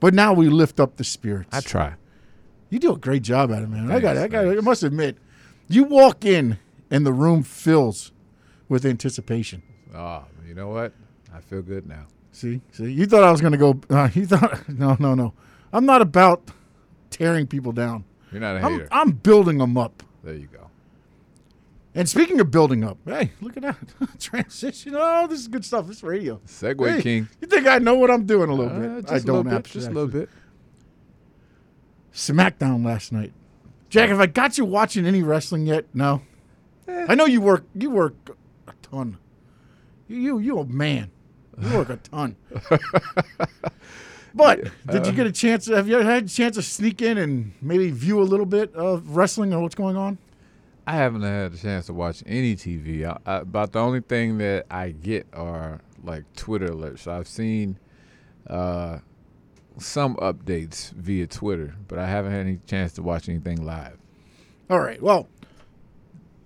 But now we lift up the spirits. I try. You do a great job at it, man. I got it. I got it. I must admit, you walk in and the room fills with anticipation. Oh, you know what? I feel good now. See, see, you thought I was going to go. Uh, you thought, no, no, no. I'm not about tearing people down. You're not a I'm. I'm building them up. there you go. And speaking of building up, hey, look at that transition. Oh, this is good stuff. This is radio. segue Hey, King. You think I know what I'm doing a little Uh, bit? I don't. bit. actually. Just a little bit. SmackDown last night. Jack, have I got you watching any wrestling yet? No. I know you work. You work a ton. You you you a man. You work a ton. but did you get a chance? Have you had a chance to sneak in and maybe view a little bit of wrestling or what's going on? I haven't had a chance to watch any TV. I, I, about the only thing that I get are like Twitter alerts. I've seen uh, some updates via Twitter, but I haven't had any chance to watch anything live. All right. Well,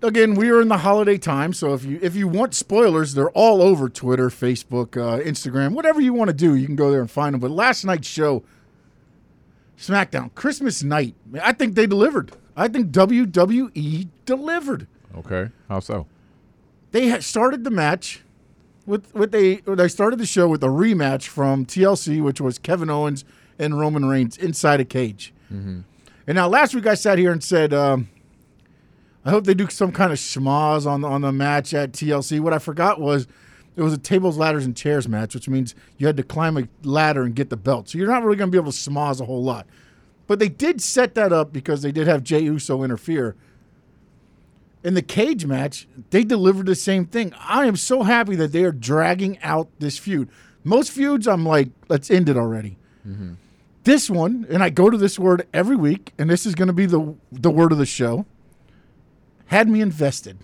again, we are in the holiday time, so if you if you want spoilers, they're all over Twitter, Facebook, uh, Instagram, whatever you want to do, you can go there and find them. But last night's show, SmackDown, Christmas night, I think they delivered. I think WWE delivered. Okay, how so? They started the match with with they they started the show with a rematch from TLC, which was Kevin Owens and Roman Reigns inside a cage. And now last week I sat here and said, um, I hope they do some kind of schmoz on the, on the match at TLC. What I forgot was it was a tables, ladders, and chairs match, which means you had to climb a ladder and get the belt. So you're not really going to be able to schmoz a whole lot. But they did set that up because they did have Jey Uso interfere. In the cage match, they delivered the same thing. I am so happy that they are dragging out this feud. Most feuds, I'm like, let's end it already. Mm-hmm. This one, and I go to this word every week, and this is going to be the the word of the show. Had me invested.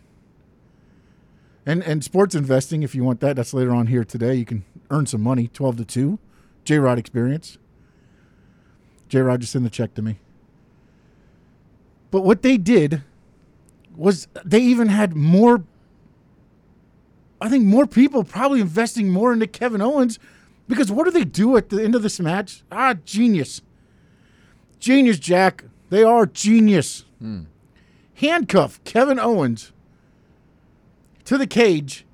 And and sports investing, if you want that, that's later on here today. You can earn some money, twelve to two. J Rod experience. J Rod just sent the check to me. But what they did was they even had more. I think more people probably investing more into Kevin Owens because what do they do at the end of this match? Ah, genius. Genius, Jack. They are genius. Handcuff Kevin Owens to the cage,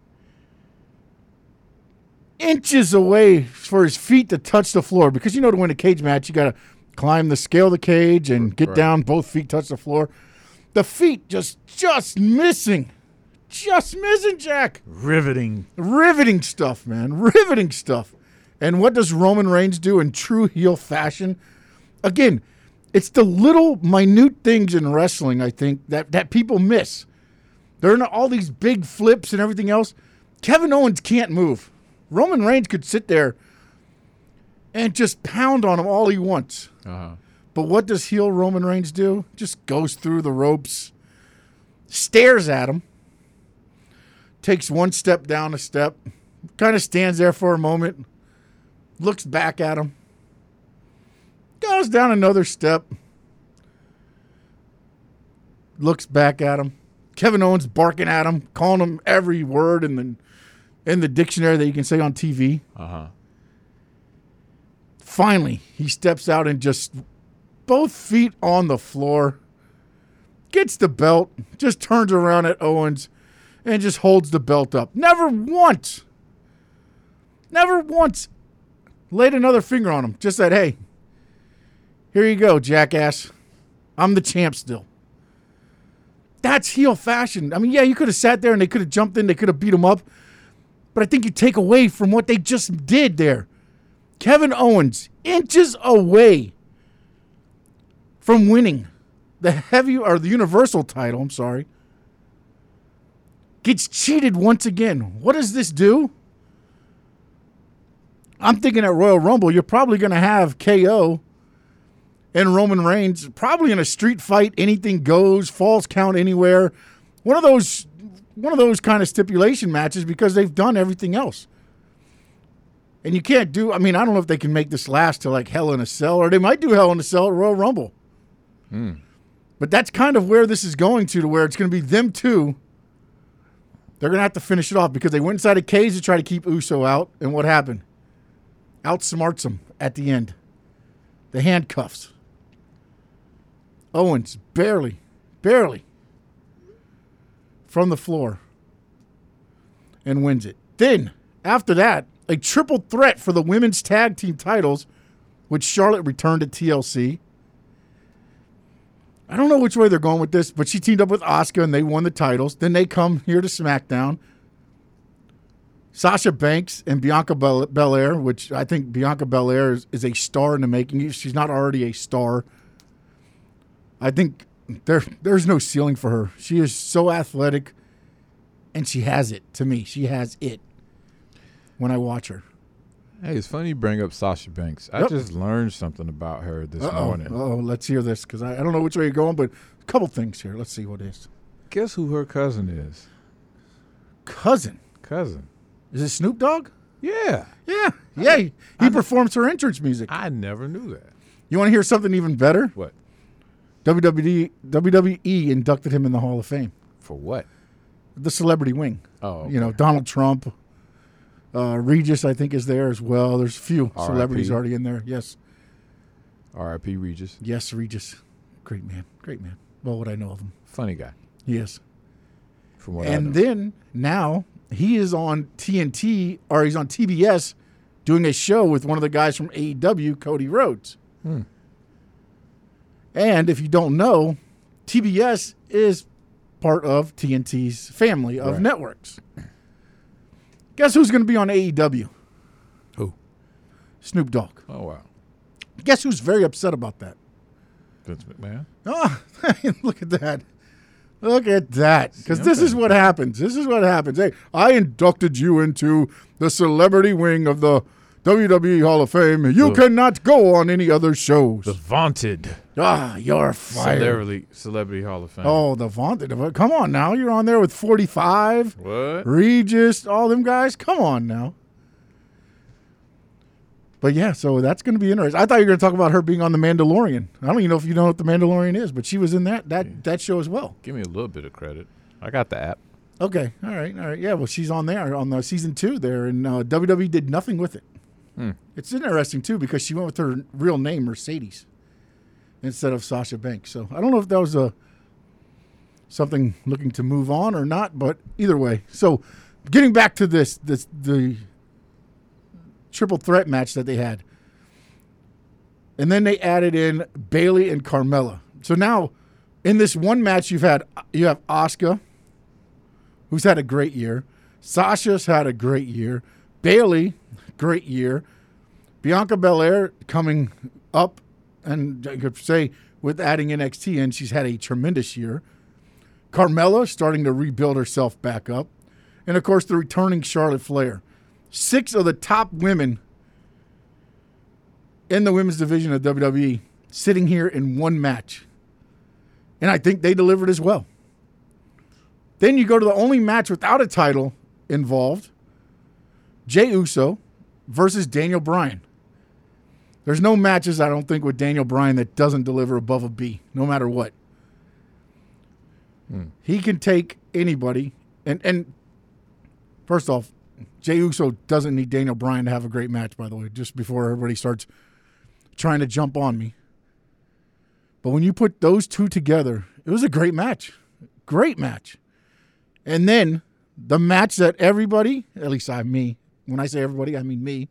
inches away for his feet to touch the floor. Because you know, to win a cage match, you got to climb the scale of the cage and get Right. down, both feet touch the floor. The feet just, just missing. Just missing, Jack. Riveting. Riveting stuff, man. Riveting stuff. And what does Roman Reigns do in true heel fashion? Again, it's the little minute things in wrestling, I think, that, that people miss. There are all these big flips and everything else. Kevin Owens can't move. Roman Reigns could sit there and just pound on him all he wants. Uh-huh. But what does heel Roman Reigns do? Just goes through the ropes, stares at him, takes one step down a step, kind of stands there for a moment, looks back at him, goes down another step, looks back at him. Kevin Owens barking at him, calling him every word in the in the dictionary that you can say on TV. Uh-huh. Finally, he steps out and just both feet on the floor, gets the belt, just turns around at Owens and just holds the belt up. Never once, never once laid another finger on him. Just said, hey, here you go, jackass. I'm the champ still. That's heel fashion. I mean, yeah, you could have sat there and they could have jumped in, they could have beat him up. But I think you take away from what they just did there. Kevin Owens inches away from winning the heavy or the universal title, I'm sorry. Gets cheated once again. What does this do? I'm thinking at Royal Rumble, you're probably going to have KO and Roman Reigns, probably in a street fight, anything goes, falls count anywhere. One of those one of those kind of stipulation matches because they've done everything else. And you can't do I mean, I don't know if they can make this last to like Hell in a Cell, or they might do Hell in a Cell at Royal Rumble. Hmm. But that's kind of where this is going to, to where it's going to be them two. They're going to have to finish it off because they went inside a cage to try to keep Uso out. And what happened? Outsmarts them at the end. the handcuffs. Owens barely, barely from the floor and wins it. Then, after that, a triple threat for the women's tag team titles, which Charlotte returned to TLC. I don't know which way they're going with this, but she teamed up with Asuka and they won the titles. Then they come here to SmackDown. Sasha Banks and Bianca Bel- Belair, which I think Bianca Belair is, is a star in the making. She's not already a star. I think there there's no ceiling for her. She is so athletic, and she has it. To me, she has it. When I watch her. Hey, it's funny you bring up Sasha Banks. I Yep. just learned something about her this morning. Oh, let's hear this because I, I don't know which way you're going, but a couple things here. Let's see what it is. Guess who her cousin is? Cousin. Cousin. Is it Snoop Dogg? Yeah. Yeah. Yeah. He, he performs her entrance music. I never knew that. You want to hear something even better? What? WWE, WWE inducted him in the Hall of Fame. For what? The celebrity wing. Oh, You know. Donald Trump. Uh, Regis, I think, is there as well. There's a few R.I.P.. celebrities already in there. Yes. R.I.P. Regis. Yes, Regis. Great man. Great man. Well, what I know of him. Funny guy. Yes. From what I and then now he is on TNT or he's on TBS doing a show with one of the guys from AEW, Cody Rhodes. Hmm. And if you don't know, TBS is part of TNT's family of Right. networks. Guess who's going to be on AEW? Who? Snoop Dogg. Oh wow. Guess who's very upset about that? Vince McMahon. Oh, look at that. Look at that. Because this is what happens. This is what happens. Hey, I inducted you into the celebrity wing of the WWE Hall of Fame. You The- cannot go on any other shows. The vaunted ah, you're fired. celebrity celebrity Hall of Fame. Oh, the vaunted. Come on now. You're on there with 45, What? Regis, all them guys. Come on now. But yeah, so that's going to be interesting. I thought you were going to talk about her being on The Mandalorian. I don't even know if you know what The Mandalorian is, but she was in that that that show as well. Give me a little bit of credit. I got the app. Okay, all right, all right. Yeah, well, she's on there on the season two there, and uh, WWE did nothing with it. Hmm. It's interesting too because she went with her real name Mercedes instead of Sasha Banks. So I don't know if that was a something looking to move on or not, but either way. So getting back to this, this the triple threat match that they had, and then they added in Bayley and Carmella. So now in this one match, you've had you have Asuka who's had a great year. Sasha's had a great year. Bayley, great year. Bianca Belair coming up, and I could say with adding NXT in, she's had a tremendous year. Carmella starting to rebuild herself back up. And of course, the returning Charlotte Flair. Six of the top women in the women's division of WWE sitting here in one match. And I think they delivered as well. Then you go to the only match without a title involved Jey Uso versus Daniel Bryan. There's no matches, I don't think, with Daniel Bryan that doesn't deliver above a B, no matter what. Hmm. He can take anybody. And, and first off, Jey Uso doesn't need Daniel Bryan to have a great match, by the way, just before everybody starts trying to jump on me. But when you put those two together, it was a great match. Great match. And then the match that everybody, at least I me, when I say everybody, I mean me,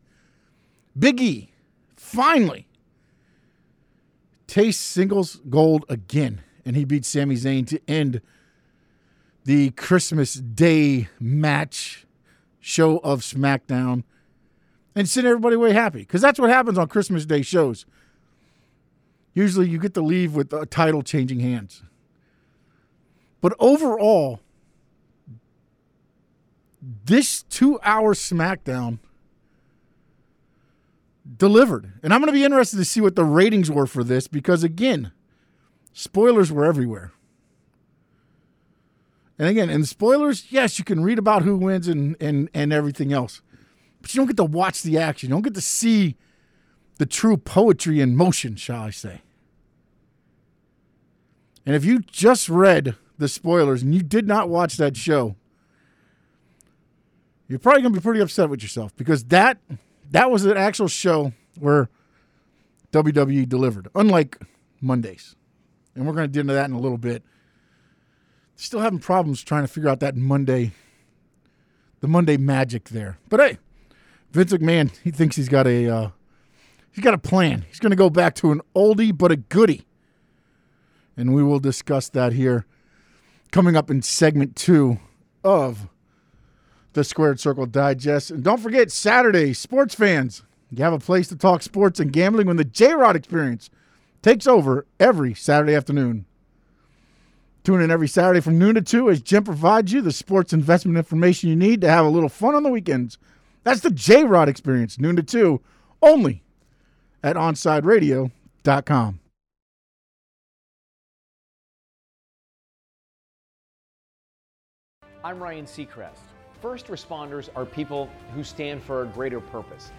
Big E, finally tastes singles gold again. And he beat Sami Zayn to end the Christmas Day match show of SmackDown and send everybody away happy. Because that's what happens on Christmas Day shows. Usually you get to leave with uh, a title changing hands. But overall, this two hour SmackDown delivered. And I'm going to be interested to see what the ratings were for this because, again, spoilers were everywhere. And again, in spoilers, yes, you can read about who wins and, and, and everything else. But you don't get to watch the action. You don't get to see the true poetry in motion, shall I say. And if you just read the spoilers and you did not watch that show, you're probably going to be pretty upset with yourself because that that was an actual show where WWE delivered, unlike Mondays. And we're going to get into that in a little bit. Still having problems trying to figure out that Monday, the Monday magic there. But hey, Vince McMahon, he thinks he's got a, uh, he's got a plan. He's going to go back to an oldie but a goodie, and we will discuss that here coming up in segment two of the Squared Circle Digest. And don't forget Saturday, sports fans, you have a place to talk sports and gambling when the J Rod Experience takes over every Saturday afternoon. Tune in every Saturday from noon to 2 as Jim provides you the sports investment information you need to have a little fun on the weekends. That's the J Rod experience, noon to 2, only at OnsideRadio.com. I'm Ryan Seacrest. First responders are people who stand for a greater purpose.